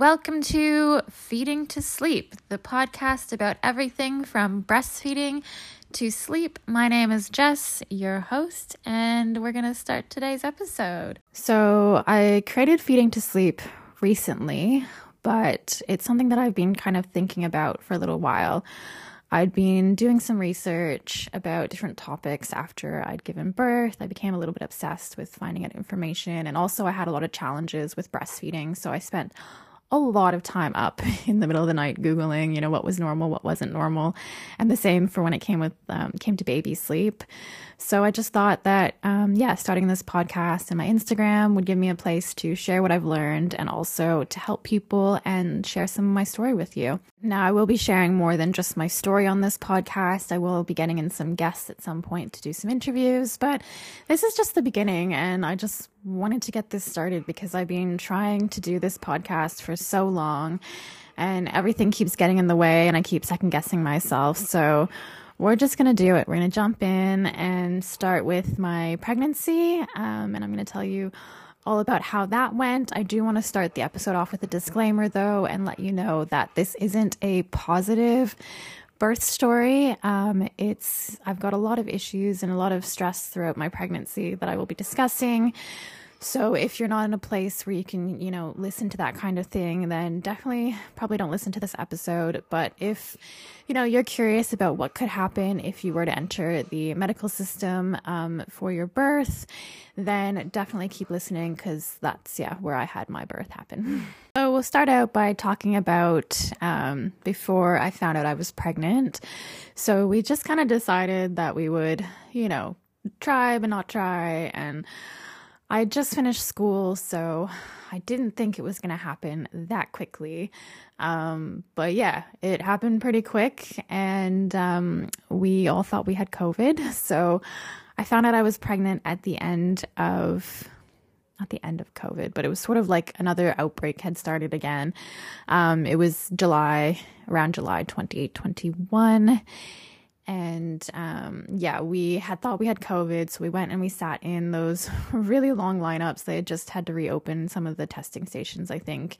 welcome to Feeding to Sleep, the podcast about everything from breastfeeding to sleep. My name is Jess, your host, and we're going to start today's episode. So, I created Feeding to Sleep recently, but it's something that I've been kind of thinking about for a little while. I'd been doing some research about different topics after I'd given birth. I became a little bit obsessed with finding out information, and also I had a lot of challenges with breastfeeding. So I spent a lot of time up in the middle of the night googling you know what was normal what wasn't normal. And the same for when it came with um, came to baby sleep. So i just thought that um, yeah starting this podcast and my instagram would give me a place to share what i've learned and also to help people and share some of my story with you. Now i will be sharing more than just my story on this podcast. I will be getting in some guests at some point to do some interviews but this is just the beginning and i just wanted to get this started because I've been trying to do this podcast for so long and everything keeps getting in the way and I keep second guessing myself. So we're just going to do it. We're going to jump in and start with my pregnancy. Um, and I'm going to tell you all about how that went. I do want to start the episode off with a disclaimer though and let you know that this isn't a positive birth story. Um, it's I've got a lot of issues and a lot of stress throughout my pregnancy that I will be discussing. So if you're not in a place where you can, you know, listen to that kind of thing, then definitely probably don't listen to this episode. But if, you know, you're curious about what could happen if you were to enter the medical system um, for your birth, then definitely keep listening because that's, yeah, where I had my birth happen. So we'll start out by talking about um, before I found out I was pregnant. So we just kind of decided that we would, you know, try but not try and I had just finished school, so I didn't think it was going to happen that quickly. Um, but yeah, it happened pretty quick, and um, we all thought we had COVID. So I found out I was pregnant at the end of. Not the end of COVID, but it was sort of like another outbreak had started again. Um, it was July, around July 2021 and um, yeah, we had thought we had COVID, so we went and we sat in those really long lineups. They had just had to reopen some of the testing stations, I think.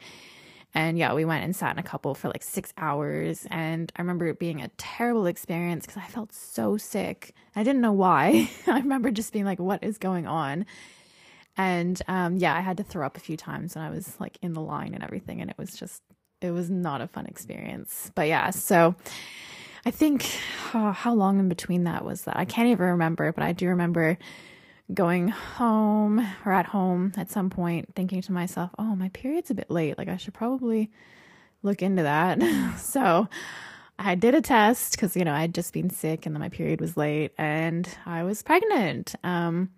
And yeah, we went and sat in a couple for like six hours. And I remember it being a terrible experience because I felt so sick. I didn't know why. I remember just being like, what is going on? And um, yeah, I had to throw up a few times when I was like in the line and everything. And it was just, it was not a fun experience. But yeah, so I think oh, how long in between that was that? I can't even remember, but I do remember going home or at home at some point thinking to myself, oh, my period's a bit late. Like, I should probably look into that. so I did a test because, you know, I'd just been sick and then my period was late and I was pregnant. Um,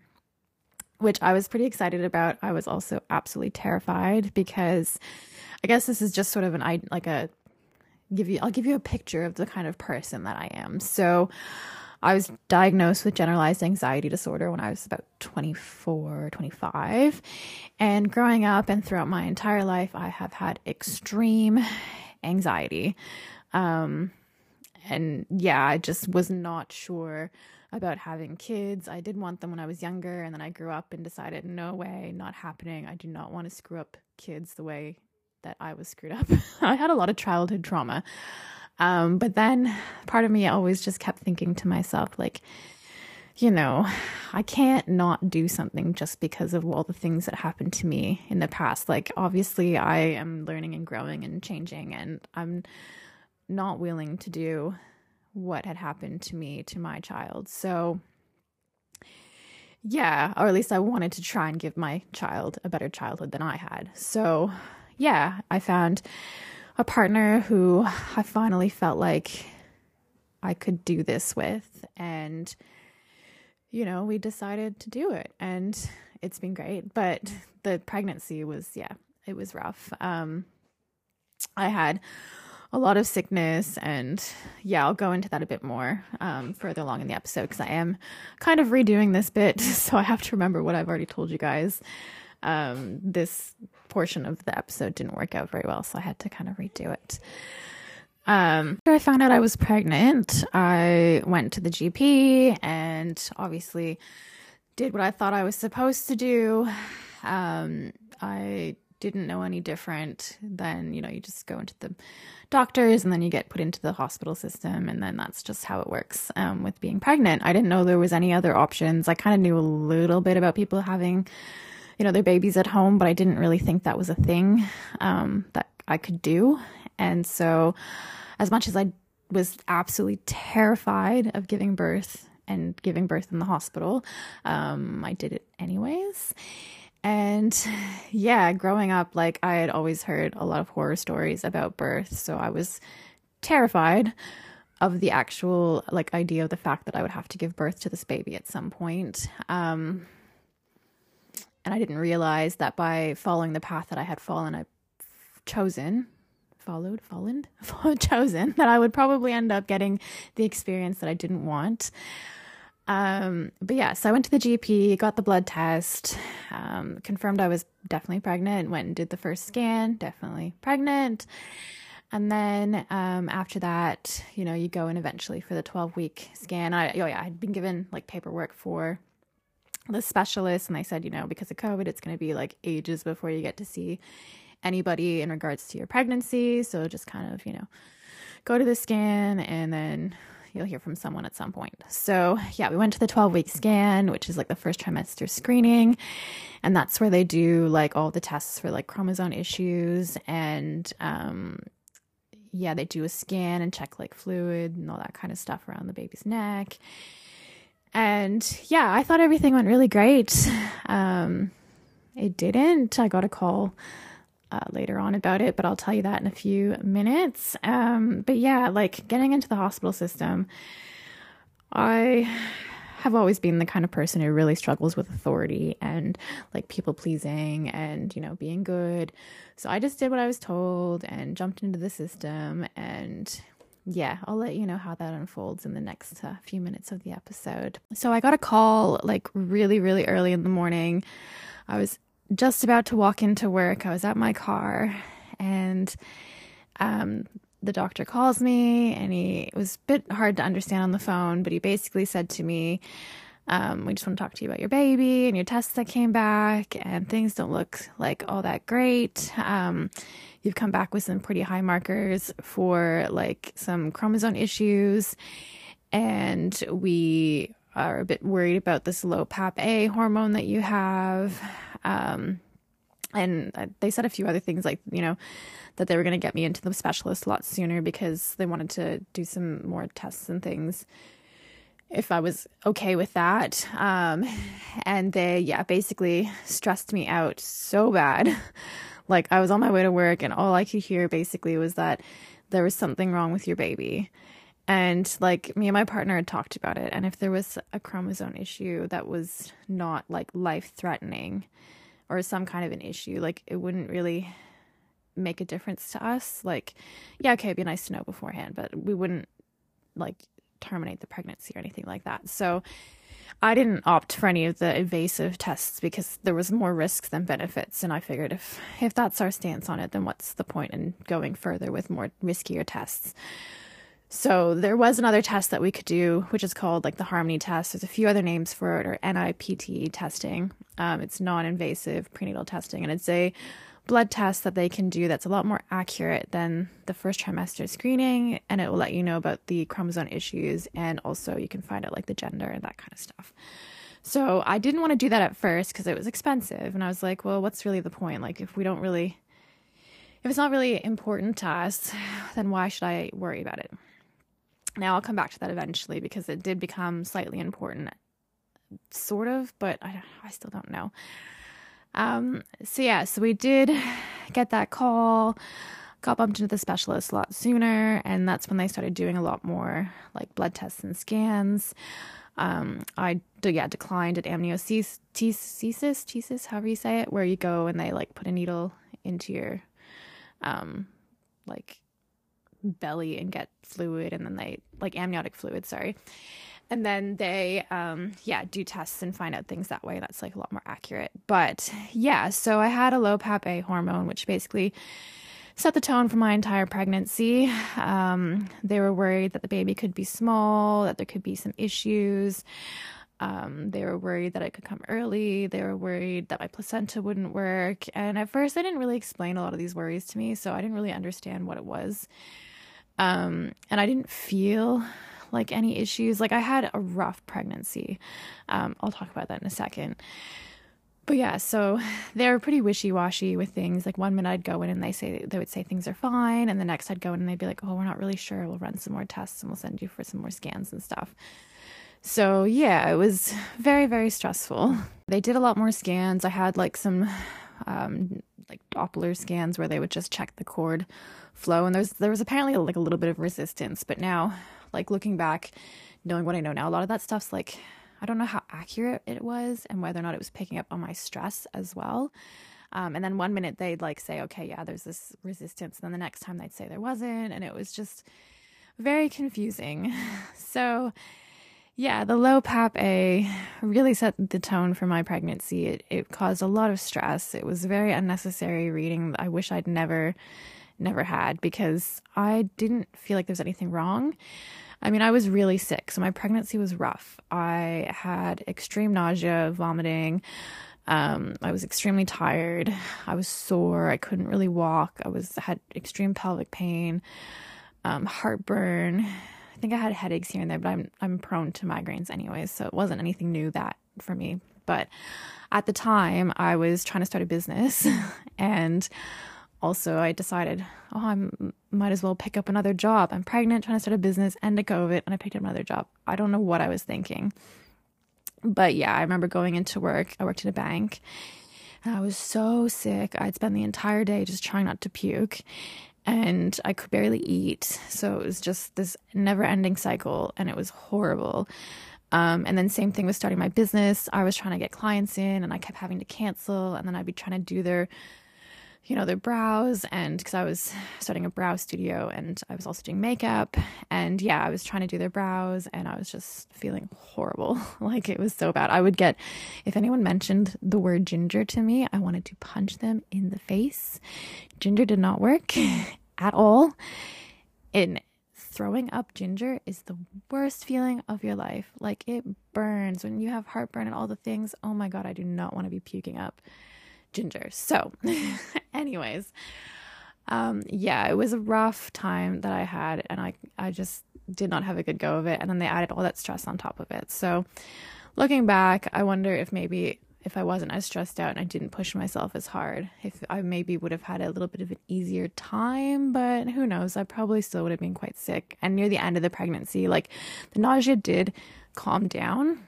which I was pretty excited about. I was also absolutely terrified because I guess this is just sort of an like a give you I'll give you a picture of the kind of person that I am. So I was diagnosed with generalized anxiety disorder when I was about 24, 25. And growing up and throughout my entire life, I have had extreme anxiety. Um, and yeah, I just was not sure about having kids. I did want them when I was younger, and then I grew up and decided, no way, not happening. I do not want to screw up kids the way that I was screwed up. I had a lot of childhood trauma. Um, but then part of me always just kept thinking to myself, like, you know, I can't not do something just because of all the things that happened to me in the past. Like, obviously, I am learning and growing and changing, and I'm not willing to do what had happened to me to my child. So, yeah, or at least I wanted to try and give my child a better childhood than I had. So, yeah, I found a partner who I finally felt like I could do this with. And, you know, we decided to do it. And it's been great. But the pregnancy was, yeah, it was rough. Um, I had a lot of sickness and yeah i'll go into that a bit more um, further along in the episode because i am kind of redoing this bit so i have to remember what i've already told you guys um, this portion of the episode didn't work out very well, so I had to kind of redo it. Um, after I found out I was pregnant, I went to the GP and obviously did what I thought I was supposed to do. Um, I didn't know any different, then, you know, you just go into the doctors and then you get put into the hospital system. And then that's just how it works um, with being pregnant. I didn't know there was any other options. I kind of knew a little bit about people having, you know, their babies at home, but I didn't really think that was a thing um, that I could do. And so, as much as I was absolutely terrified of giving birth and giving birth in the hospital, um, I did it anyways. And yeah, growing up, like I had always heard a lot of horror stories about birth. So I was terrified of the actual like idea of the fact that I would have to give birth to this baby at some point. Um, and I didn't realize that by following the path that I had fallen, I chosen, followed, fallen, chosen, that I would probably end up getting the experience that I didn't want. Um, but yeah, so I went to the GP, got the blood test, um, confirmed I was definitely pregnant, went and did the first scan, definitely pregnant. And then um, after that, you know, you go in eventually for the 12 week scan. I, oh yeah, I'd been given like paperwork for the specialist, and they said, you know, because of COVID, it's going to be like ages before you get to see anybody in regards to your pregnancy. So just kind of, you know, go to the scan and then you'll hear from someone at some point. So, yeah, we went to the 12 week scan, which is like the first trimester screening. And that's where they do like all the tests for like chromosome issues. And, um, yeah, they do a scan and check like fluid and all that kind of stuff around the baby's neck. And yeah, I thought everything went really great. Um, it didn't. I got a call uh, later on about it, but I'll tell you that in a few minutes. Um, but yeah, like getting into the hospital system, I have always been the kind of person who really struggles with authority and like people pleasing and, you know, being good. So I just did what I was told and jumped into the system. And yeah, I'll let you know how that unfolds in the next uh, few minutes of the episode. So I got a call like really, really early in the morning. I was just about to walk into work. I was at my car and um, the doctor calls me and he it was a bit hard to understand on the phone, but he basically said to me, um, we just want to talk to you about your baby and your tests that came back, and things don't look like all that great. Um, you've come back with some pretty high markers for like some chromosome issues, and we are a bit worried about this low PAPP-A hormone that you have. Um, and they said a few other things like, you know, that they were going to get me into the specialist a lot sooner because they wanted to do some more tests and things if I was okay with that. Um, and they, yeah, basically stressed me out so bad. like I was on my way to work and all I could hear basically was that there was something wrong with your baby. And like me and my partner had talked about it. And if there was a chromosome issue that was not like life threatening or some kind of an issue, like it wouldn't really make a difference to us. Like, yeah, okay, it'd be nice to know beforehand, but we wouldn't like terminate the pregnancy or anything like that. So I didn't opt for any of the invasive tests because there was more risks than benefits. And I figured if, if that's our stance on it, then what's the point in going further with more riskier tests? So there was another test that we could do, which is called like the Harmony test. There's a few other names for it, or NIPT testing. Um, it's non-invasive prenatal testing, and it's a blood test that they can do that's a lot more accurate than the first trimester screening, and it will let you know about the chromosome issues, and also you can find out like the gender and that kind of stuff. So I didn't want to do that at first because it was expensive, and I was like, well, what's really the point? Like if we don't really, if it's not really important to us, then why should I worry about it? Now, I'll come back to that eventually because it did become slightly important, sort of, but I, I still don't know. Um, so, yeah, so we did get that call, got bumped into the specialist a lot sooner, and that's when they started doing a lot more like blood tests and scans. Um, I yeah declined at amniocentesis, tesis, however you say it, where you go and they like put a needle into your um like belly and get fluid and then they like amniotic fluid sorry and then they um yeah do tests and find out things that way that's like a lot more accurate but yeah so i had a low PAPP-A hormone which basically set the tone for my entire pregnancy um they were worried that the baby could be small that there could be some issues Um, they were worried that I could come early. They were worried that my placenta wouldn't work. And at first, they didn't really explain a lot of these worries to me, so I didn't really understand what it was. Um, and I didn't feel like any issues. Like I had a rough pregnancy. Um, I'll talk about that in a second. But yeah, so they're pretty wishy washy with things. Like one minute I'd go in and they say they would say things are fine, and the next I'd go in and they'd be like, "Oh, we're not really sure. We'll run some more tests and we'll send you for some more scans and stuff." So, yeah, it was very, very stressful. They did a lot more scans. I had like some um, like Doppler scans where they would just check the cord flow, and there's there was apparently like a little bit of resistance. But now, like looking back, knowing what I know now, a lot of that stuff's like I don't know how accurate it was and whether or not it was picking up on my stress as well. Um, and then one minute they'd like say, okay, yeah, there's this resistance. And then the next time they'd say there wasn't. And it was just very confusing. So yeah, the low PAPP-A really set the tone for my pregnancy. It, it caused a lot of stress. It was very unnecessary reading. I wish I'd never, never had because I didn't feel like there was anything wrong. I mean, I was really sick, so my pregnancy was rough. I had extreme nausea, vomiting. Um, I was extremely tired. I was sore. I couldn't really walk. I was had extreme pelvic pain, um, heartburn, I think I had headaches here and there, but I'm I'm prone to migraines anyways, so it wasn't anything new that for me. But at the time, I was trying to start a business, and also I decided, oh, I might as well pick up another job. I'm pregnant, trying to start a business, end of COVID, and I picked up another job. I don't know what I was thinking, but yeah, I remember going into work. I worked at a bank. I was so sick. I'd spend the entire day just trying not to puke and I could barely eat. So it was just this never ending cycle and it was horrible. Um, and then same thing with starting my business. I was trying to get clients in and I kept having to cancel and then I'd be trying to do their you know, their brows and because I was starting a brow studio and I was also doing makeup and yeah, I was trying to do their brows and I was just feeling horrible. like it was so bad. I would get if anyone mentioned the word ginger to me, I wanted to punch them in the face. Ginger did not work at all. In throwing up ginger is the worst feeling of your life. Like it burns when you have heartburn and all the things. Oh my god, I do not want to be puking up ginger. So, anyways, um, yeah, it was a rough time that I had, and I I just did not have a good go of it. And then they added all that stress on top of it. So, looking back, I wonder if maybe if I wasn't as stressed out and I didn't push myself as hard, if I maybe would have had a little bit of an easier time, but who knows? I probably still would have been quite sick. And near the end of the pregnancy, like the nausea did calm down,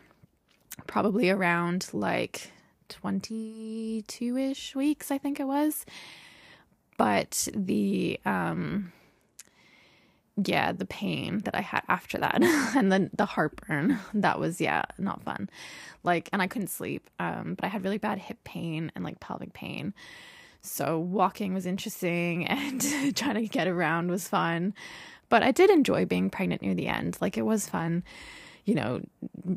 probably around like 22 ish weeks, I think it was. But the, um, yeah, the pain that I had after that and then the heartburn, that was, yeah, not fun. Like, and I couldn't sleep. Um, but I had really bad hip pain and like pelvic pain. So walking was interesting and trying to get around was fun. But I did enjoy being pregnant near the end. Like, it was fun, you know,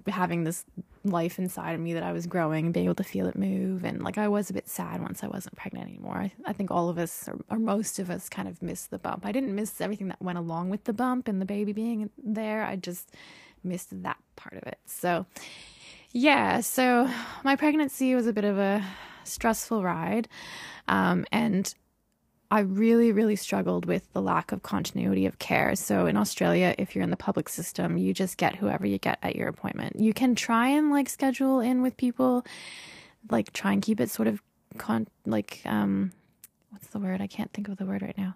having this life inside of me that I was growing and being able to feel it move. And like I was a bit sad once I wasn't pregnant anymore. I, I think all of us, or, or, most of us, kind of missed the bump. I didn't miss everything that went along with the bump and the baby being there. I just missed that part of it. So, yeah, so my pregnancy was a bit of a stressful ride. Um, and I really, really struggled with the lack of continuity of care. So in Australia, if you're in the public system, you just get whoever you get at your appointment. You can try and like schedule in with people, like try and keep it sort of con like um what's the word? I can't think of the word right now.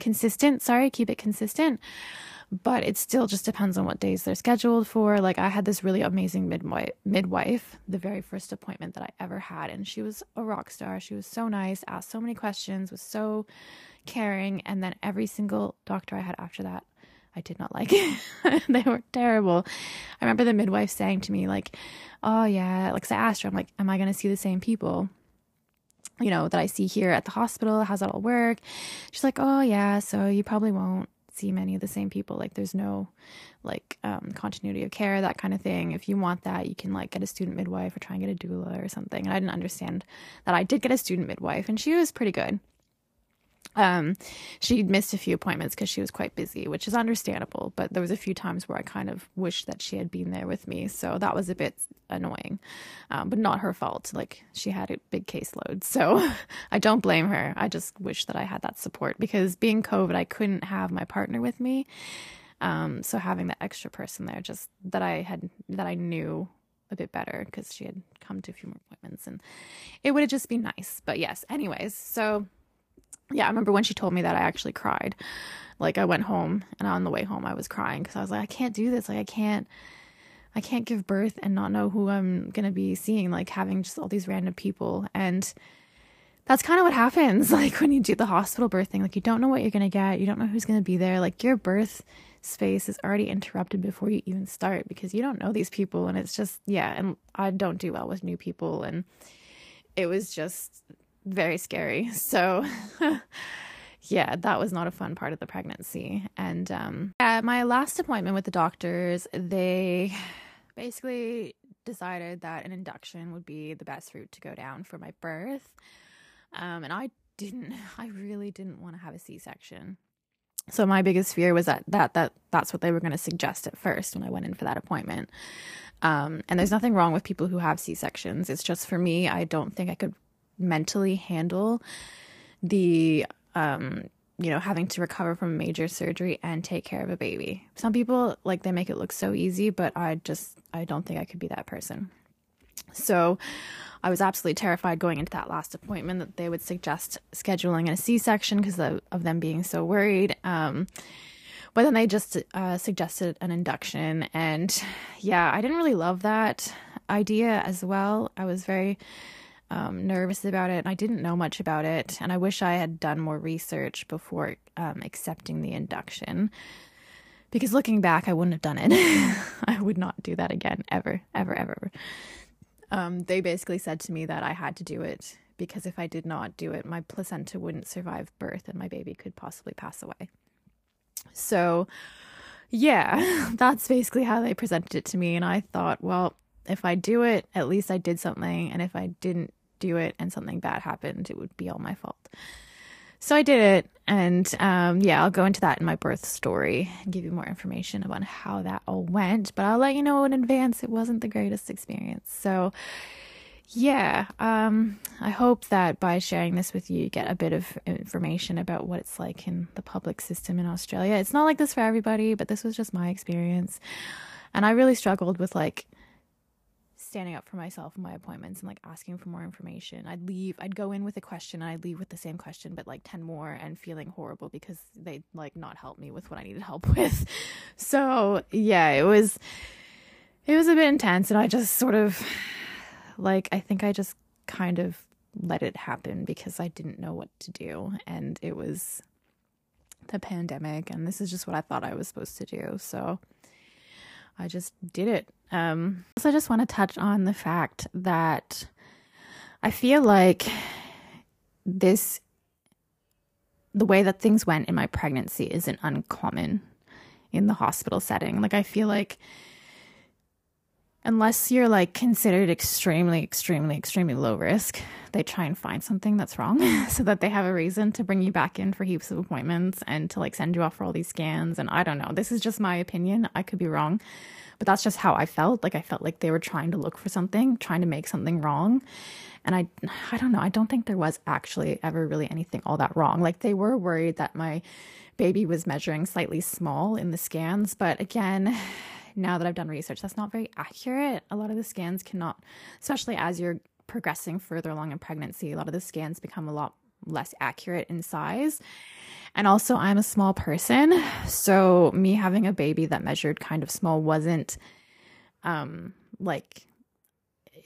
Consistent, sorry, keep it consistent but it still just depends on what days they're scheduled for. Like I had this really amazing midwife, midwife, the very first appointment that I ever had, and she was a rock star. She was so nice, asked so many questions, was so caring, and then every single doctor I had after that, I did not like. they were terrible. I remember the midwife saying to me like, "Oh yeah," like so I asked her, I'm like, "Am I going to see the same people?" You know, that I see here at the hospital. How's that all work? She's like, Oh, yeah, so you probably won't see many of the same people. Like there's no like um, continuity of care, that kind of thing. If you want that, you can like get a student midwife or try and get a doula or something. And I didn't understand that I did get a student midwife and she was pretty good. Um, she missed a few appointments because she was quite busy, which is understandable. But there was a few times where I kind of wished that she had been there with me, so that was a bit annoying, um, but not her fault. Like she had a big caseload, so I don't blame her. I just wish that I had that support because being COVID, I couldn't have my partner with me. Um, so having that extra person there, just that I had that I knew a bit better because she had come to a few more appointments, and it would have just been nice. But yes, anyways, so yeah, I remember when she told me that I actually cried. Like I went home and on the way home I was crying because I was like, I can't do this. Like I can't I can't give birth and not know who I'm gonna be seeing, like having just all these random people. And that's kind of what happens, like when you do the hospital birth thing. Like you don't know what you're gonna get, you don't know who's gonna be there. Like your birth space is already interrupted before you even start because you don't know these people and it's just yeah, and I don't do well with new people and it was just very scary. So, yeah, that was not a fun part of the pregnancy. And um, at my last appointment with the doctors, they basically decided that an induction would be the best route to go down for my birth. Um, and I didn't, I really didn't want to have a C section. So my biggest fear was that that that that's what they were going to suggest at first when I went in for that appointment. Um, and there's nothing wrong with people who have C sections. It's just for me, I don't think I could mentally handle the um you know having to recover from major surgery and take care of a baby. Some people like they make it look so easy but i just i don't think i could be that person. So i was absolutely terrified going into that last appointment that they would suggest scheduling a c-section because of, of, them being so worried um but then they just uh, suggested an induction and yeah i didn't really love that idea as well. I was very um, nervous about it. I didn't know much about it, and I wish I had done more research before um, accepting the induction. Because looking back, I wouldn't have done it. I would not do that again, ever, ever, ever. Um, they basically said to me that I had to do it because if I did not do it, my placenta wouldn't survive birth and my baby could possibly pass away. So, yeah, that's basically how they presented it to me. And I thought, well, if I do it, at least I did something. And if I didn't do it and something bad happened, it would be all my fault. So I did it, and um, yeah, I'll go into that in my birth story and give you more information about how that all went. But I'll let you know in advance it wasn't the greatest experience. So yeah, um, I hope that by sharing this with you, you get a bit of information about what it's like in the public system in Australia. It's not like this for everybody, but this was just my experience, and I really struggled with like standing up for myself in my appointments and like asking for more information. I'd leave, I'd go in with a question and I'd leave with the same question, but like 10 more and feeling horrible because they'd like not help me with what I needed help with. So yeah, it was, it was a bit intense and I just sort of like, I think I just kind of let it happen because I didn't know what to do. And it was the pandemic and this is just what I thought I was supposed to do. So, I just did it. Um, so I just want to touch on the fact that I feel like this, the way that things went in my pregnancy isn't uncommon in the hospital setting. Like, I feel like unless you're like considered extremely, extremely, extremely low risk, they try and find something that's wrong so that they have a reason to bring you back in for heaps of appointments and to like send you off for all these scans. And I don't know, this is just my opinion. I could be wrong, but that's just how I felt. Like I felt like they were trying to look for something, trying to make something wrong. And I, I don't know, I don't think there was actually ever really anything all that wrong. Like they were worried that my baby was measuring slightly small in the scans, but again, now that I've done research, that's not very accurate. A lot of the scans cannot, especially as you're progressing further along in pregnancy, a lot of the scans become a lot less accurate in size. And also, I'm a small person. So, me having a baby that measured kind of small wasn't um like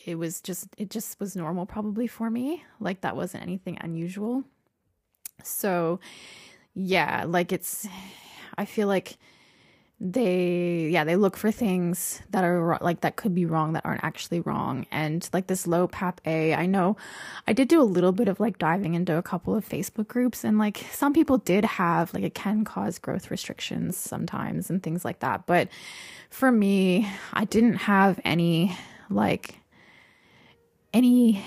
it was just it just was normal probably for me like that wasn't anything unusual so yeah like it's i feel like they yeah they look for things that are like that could be wrong that aren't actually wrong. And like this low PAPP-A i know i did do a little bit of like diving into a couple of facebook groups and like some people did have like it can cause growth restrictions sometimes and things like that. But for me i didn't have any like any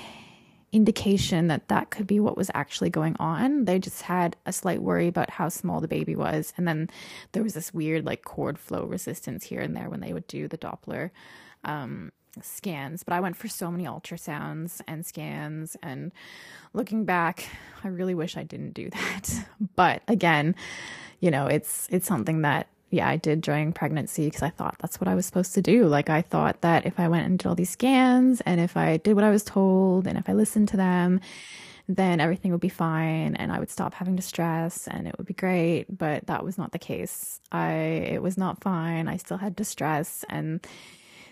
indication that that could be what was actually going on. They just had a slight worry about how small the baby was. And then there was this weird, like, cord flow resistance here and there when they would do the Doppler um, scans. But I went for so many ultrasounds and scans. And looking back, I really wish I didn't do that. But again, you know, it's it's something that yeah, I did during pregnancy because I thought that's what I was supposed to do. Like, I thought that if I went and did all these scans and if I did what I was told and if I listened to them, then everything would be fine and I would stop having distress and it would be great. But that was not the case. I, it was not fine. I still had distress and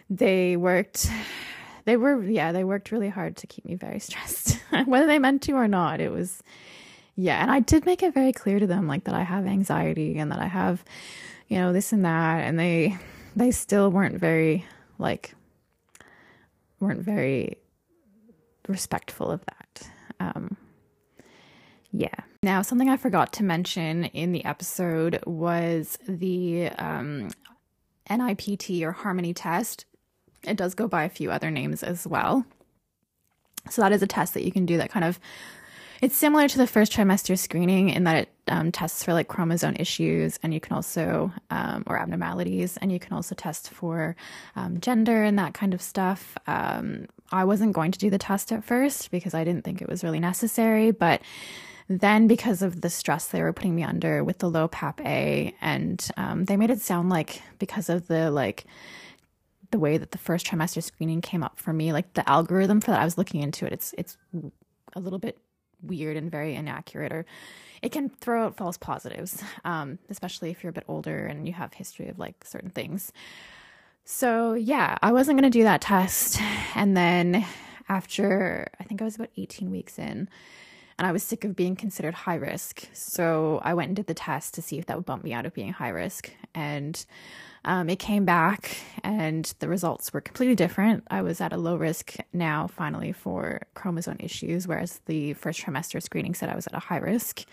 they worked, they were, yeah, they worked really hard to keep me very stressed, whether they meant to or not. It was, yeah. And I did make it very clear to them, like, that I have anxiety and that I have you know, this and that. And they, they still weren't very, like, weren't very respectful of that. Um, yeah. Now, something I forgot to mention in the episode was the um, NIPT or Harmony test. It does go by a few other names as well. So, that is a test that you can do that kind of it's similar to the first trimester screening in that it um, tests for like chromosome issues, and you can also um, or abnormalities, and you can also test for um, gender and that kind of stuff. Um, I wasn't going to do the test at first because I didn't think it was really necessary, but then because of the stress they were putting me under with the low PAPP-A and um, they made it sound like because of the like the way that the first trimester screening came up for me like the algorithm for that i was looking into it it's it's a little bit weird and very inaccurate or it can throw out false positives um, especially if you're a bit older and you have history of like certain things. So yeah i wasn't to do that test. And then after i think i was about 18 weeks in and i was sick of being considered high risk. So i went and did the test to see if that would bump me out of being high risk. And um, it came back and the results were completely different. I was at a low risk now, finally, for chromosome issues, whereas the first trimester screening said I was at a high risk.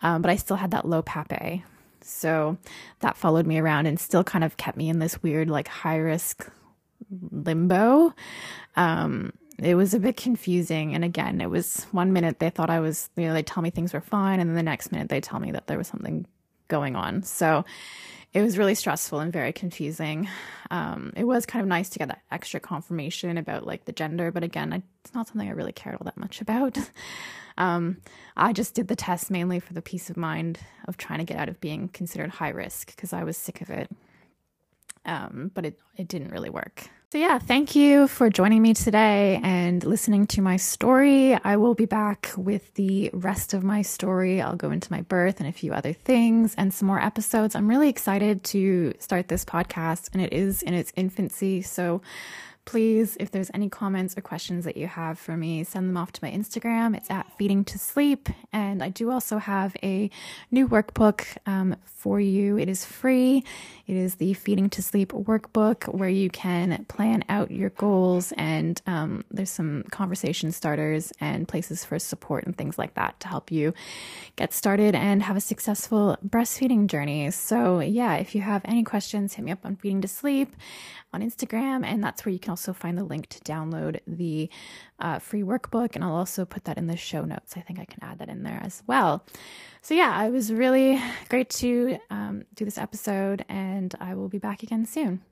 Um, but I still had that low PAPP-A. So that followed me around and still kind of kept me in this weird, like, high risk limbo. Um, it was a bit confusing. And again, it was one minute they thought I was, you know, they tell me things were fine. And then the next minute they tell me that there was something going on. So it was really stressful and very confusing. Um, it was kind of nice to get that extra confirmation about like the gender, but again, I, it's not something I really cared all that much about. um, I just did the test mainly for the peace of mind of trying to get out of being considered high risk because I was sick of it. Um, but it, it didn't really work. So, yeah, thank you for joining me today and listening to my story. I will be back with the rest of my story. I'll go into my birth and a few other things and some more episodes. I'm really excited to start this podcast, and it is in its infancy. So, please, if there's any comments or questions that you have for me, send them off to my Instagram. It's at Feeding to Sleep. And I do also have a new workbook um, for you. It is free. It is the Feeding to Sleep workbook where you can plan out your goals and um, there's some conversation starters and places for support and things like that to help you get started and have a successful breastfeeding journey. So, yeah, if you have any questions, hit me up on Feeding to Sleep on Instagram, and that's where you can also find the link to download the uh, free workbook. And I'll also put that in the show notes. I think I can add that in there as well. So, yeah, it was really great to um, do this episode, and I will be back again soon.